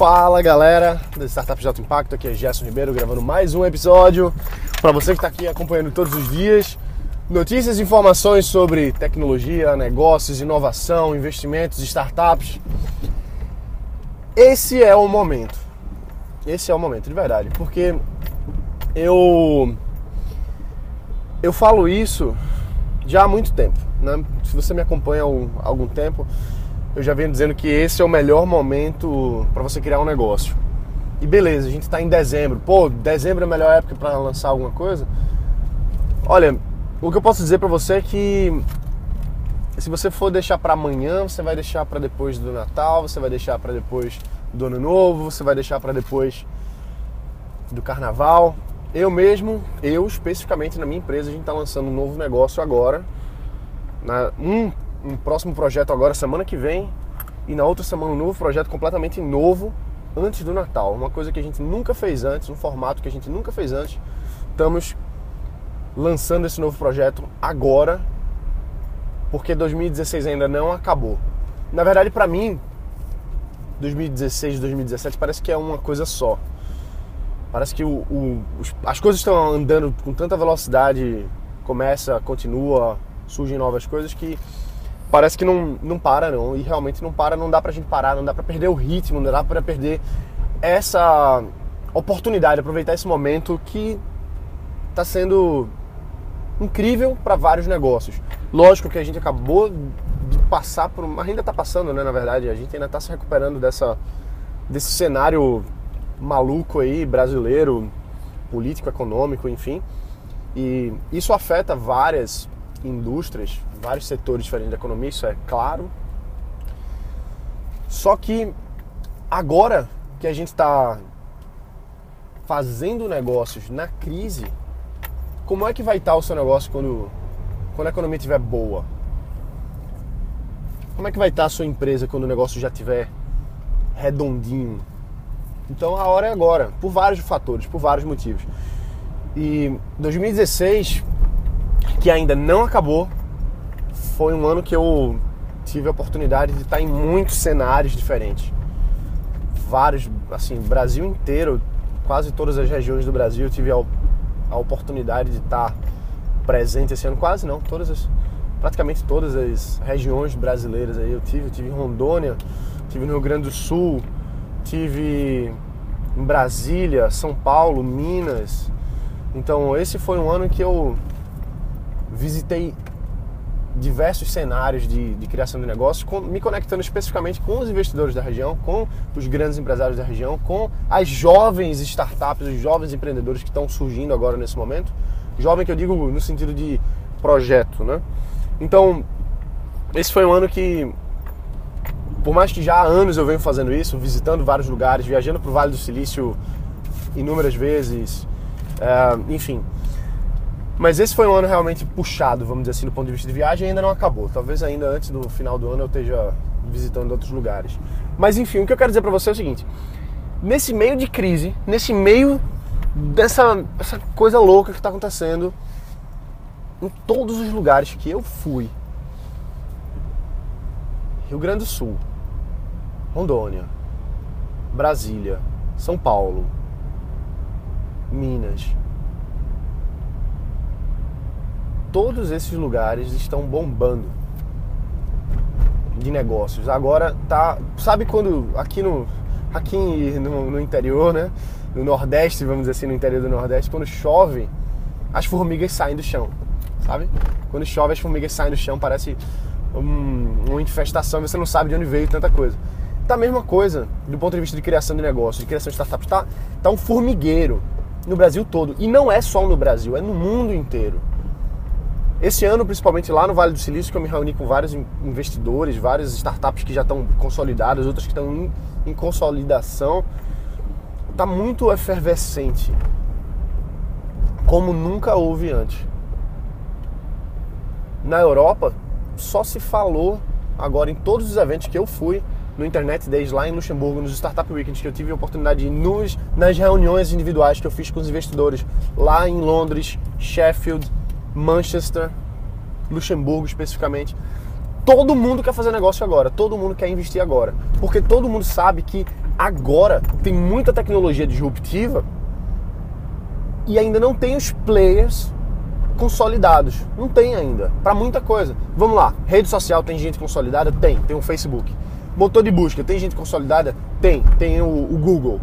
Fala galera da Startup de Alto Impacto, aqui é Gerson Ribeiro gravando mais um episódio para você que está aqui acompanhando todos os dias. Notícias e informações sobre tecnologia, negócios, inovação, investimentos, startups. Esse é o momento. Esse é o momento, de verdade, porque eu eu falo isso já há muito tempo, né? Se você me acompanha há algum tempo, eu já venho dizendo que esse é o melhor momento para você criar um negócio. E beleza, a gente está em dezembro. Pô, dezembro é a melhor época para lançar alguma coisa? Olha, o que eu posso dizer para você é que se você for deixar para amanhã, você vai deixar para depois do Natal, você vai deixar para depois do Ano Novo, você vai deixar para depois do Carnaval. Eu mesmo, eu especificamente na minha empresa, a gente está lançando um novo negócio agora. Na, um um próximo projeto agora semana que vem e na outra semana um novo projeto completamente novo antes do Natal. Uma coisa que a gente nunca fez antes, um formato que a gente nunca fez antes. Estamos lançando esse novo projeto agora, porque 2016 ainda não acabou. Na verdade, para mim, 2016 e 2017 parece que é uma coisa só. Parece que o, o, as coisas estão andando com tanta velocidade, começa, continua, surgem novas coisas que parece que não, não para não, e realmente não para, não dá pra gente parar, não dá pra perder o ritmo, não dá pra perder essa oportunidade, aproveitar esse momento que tá sendo incrível para vários negócios. Lógico que a gente acabou de passar por, ainda tá passando, né, na verdade, a gente ainda tá se recuperando dessa desse cenário maluco aí brasileiro, político, econômico, enfim. E isso afeta várias indústrias, vários setores diferentes da economia, isso é claro. Só que agora que a gente está fazendo negócios na crise, como é que vai estar tá o seu negócio quando, quando a economia estiver boa? Como é que vai estar tá a sua empresa quando o negócio já estiver redondinho? Então a hora é agora, por vários fatores, por vários motivos. E 2016 que ainda não acabou. Foi um ano que eu tive a oportunidade de estar em muitos cenários diferentes. Vários, assim, Brasil inteiro, quase todas as regiões do Brasil, eu tive a, a oportunidade de estar presente esse ano, quase não, todas as, praticamente todas as regiões brasileiras aí eu tive, eu tive em Rondônia, tive no Rio Grande do Sul, tive em Brasília, São Paulo, Minas. Então esse foi um ano que eu visitei diversos cenários de, de criação de negócios, com, me conectando especificamente com os investidores da região, com os grandes empresários da região, com as jovens startups, os jovens empreendedores que estão surgindo agora nesse momento. Jovem que eu digo no sentido de projeto, né? Então, esse foi um ano que, por mais que já há anos eu venho fazendo isso, visitando vários lugares, viajando para o Vale do Silício inúmeras vezes, é, enfim, mas esse foi um ano realmente puxado, vamos dizer assim, do ponto de vista de viagem, ainda não acabou. Talvez ainda antes do final do ano eu esteja visitando outros lugares. Mas enfim, o que eu quero dizer para você é o seguinte: nesse meio de crise, nesse meio dessa essa coisa louca que está acontecendo, em todos os lugares que eu fui, Rio Grande do Sul, Rondônia, Brasília, São Paulo, Minas, todos esses lugares estão bombando de negócios. Agora tá, sabe quando aqui no aqui no, no, interior, né, no Nordeste, vamos dizer assim, no interior do Nordeste, quando chove, as formigas saem do chão, sabe? Quando chove as formigas saem do chão, parece um, uma infestação, você não sabe de onde veio tanta coisa. Tá a mesma coisa do ponto de vista de criação de negócios, de criação de startups, tá, tá um formigueiro no Brasil todo. E não é só no Brasil, é no mundo inteiro. Esse ano, principalmente lá no Vale do Silício, que eu me reuni com vários investidores, várias startups que já estão consolidadas, outras que estão em, em consolidação, está muito efervescente, como nunca houve antes. Na Europa, só se falou agora em todos os eventos que eu fui no Internet Days lá em Luxemburgo, nos Startup Weekends que eu tive a oportunidade de ir nos, nas reuniões individuais que eu fiz com os investidores lá em Londres, Sheffield, Manchester, Luxemburgo especificamente. Todo mundo quer fazer negócio agora, todo mundo quer investir agora, porque todo mundo sabe que agora tem muita tecnologia disruptiva e ainda não tem os players consolidados. Não tem ainda, para muita coisa. Vamos lá, rede social tem gente consolidada? Tem, tem o Facebook. Motor de busca, tem gente consolidada? Tem, tem o, o Google.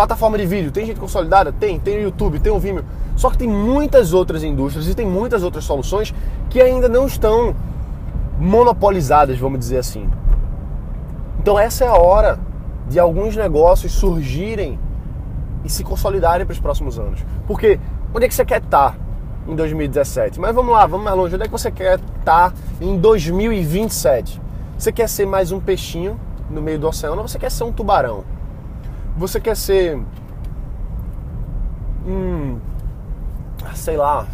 Plataforma de vídeo, tem gente consolidada? Tem, tem o YouTube, tem o Vimeo. Só que tem muitas outras indústrias e tem muitas outras soluções que ainda não estão monopolizadas, vamos dizer assim. Então essa é a hora de alguns negócios surgirem e se consolidarem para os próximos anos. Porque onde é que você quer estar em 2017? Mas vamos lá, vamos mais longe. Onde é que você quer estar em 2027? Você quer ser mais um peixinho no meio do oceano ou você quer ser um tubarão? Você quer ser. Hum, sei lá.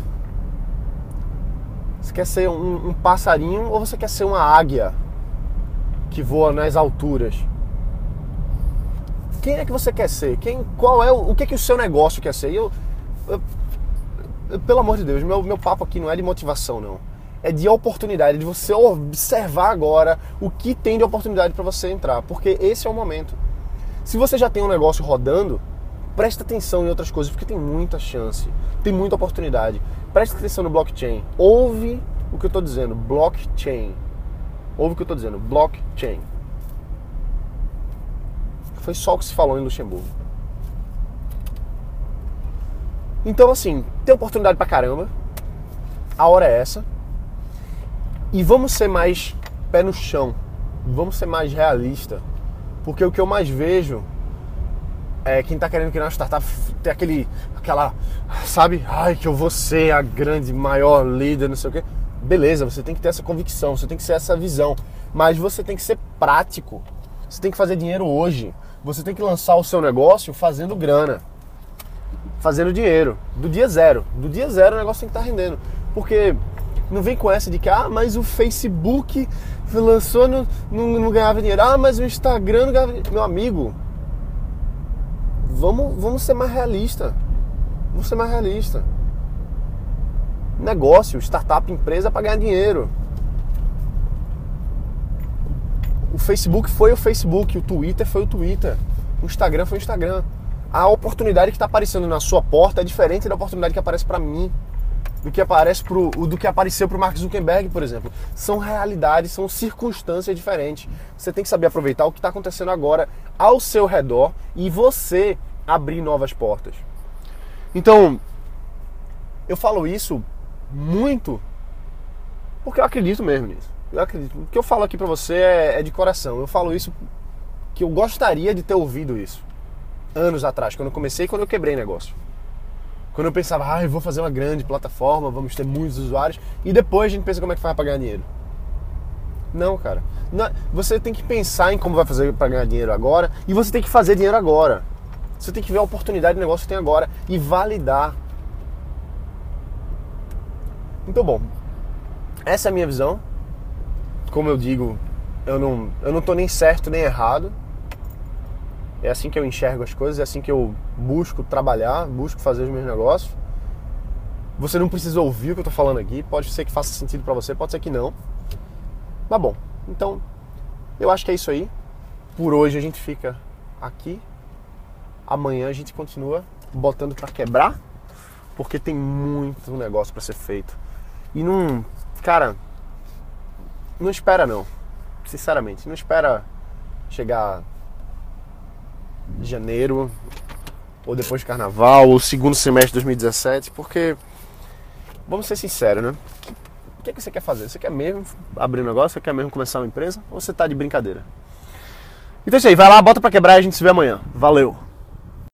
Você quer ser um, um passarinho ou você quer ser uma águia que voa nas alturas? Quem é que você quer ser? Quem, qual é o, o que é que o seu negócio quer ser? Eu, eu, eu, pelo amor de Deus, meu, meu papo aqui não é de motivação, não. É de oportunidade, de você observar agora o que tem de oportunidade para você entrar, porque esse é o momento. Se você já tem um negócio rodando, presta atenção em outras coisas, porque tem muita chance, tem muita oportunidade. Presta atenção no blockchain. Ouve o que eu estou dizendo, blockchain. Ouve o que eu estou dizendo, blockchain. Foi só o que se falou em Luxemburgo. Então, assim, tem oportunidade pra caramba. A hora é essa. E vamos ser mais pé no chão. Vamos ser mais realista. Porque o que eu mais vejo é quem tá querendo criar uma startup ter aquele, aquela, sabe? Ai, que eu vou ser a grande, maior líder, não sei o quê. Beleza, você tem que ter essa convicção, você tem que ter essa visão. Mas você tem que ser prático. Você tem que fazer dinheiro hoje. Você tem que lançar o seu negócio fazendo grana, fazendo dinheiro, do dia zero. Do dia zero o negócio tem que estar tá rendendo. Porque não vem com essa de que, ah, mas o Facebook lançou, não, não, não ganhava dinheiro. Ah, mas o Instagram não ganhava dinheiro. Meu amigo, vamos, vamos ser mais realista. Vamos ser mais realista. Negócio, startup, empresa para ganhar dinheiro. O Facebook foi o Facebook, o Twitter foi o Twitter, o Instagram foi o Instagram. A oportunidade que está aparecendo na sua porta é diferente da oportunidade que aparece para mim, do que aparece pro, do que apareceu para o Mark Zuckerberg, por exemplo. São realidades, são circunstâncias diferentes. Você tem que saber aproveitar o que está acontecendo agora ao seu redor e você abrir novas portas. Então, eu falo isso muito porque eu acredito mesmo nisso. Eu acredito. O que eu falo aqui pra você é, é de coração. Eu falo isso que eu gostaria de ter ouvido isso anos atrás, quando eu comecei e quando eu quebrei negócio. Quando eu pensava, ah, eu vou fazer uma grande plataforma, vamos ter muitos usuários, e depois a gente pensa como é que faz para ganhar dinheiro. Não, cara. Não, você tem que pensar em como vai fazer para ganhar dinheiro agora e você tem que fazer dinheiro agora. Você tem que ver a oportunidade de negócio que tem agora e validar. Então, bom, essa é a minha visão como eu digo, eu não, eu não tô nem certo nem errado. É assim que eu enxergo as coisas, é assim que eu busco trabalhar, busco fazer os meus negócios. Você não precisa ouvir o que eu tô falando aqui, pode ser que faça sentido para você, pode ser que não. Mas bom, então eu acho que é isso aí. Por hoje a gente fica aqui. Amanhã a gente continua botando para quebrar, porque tem muito negócio para ser feito. E não, cara, não espera não. Sinceramente, não espera chegar janeiro ou depois de carnaval ou segundo semestre de 2017, porque vamos ser sinceros, né? O que, é que você quer fazer? Você quer mesmo abrir um negócio? Você quer mesmo começar uma empresa? Ou você tá de brincadeira? Então é isso aí, vai lá, bota pra quebrar e a gente se vê amanhã. Valeu!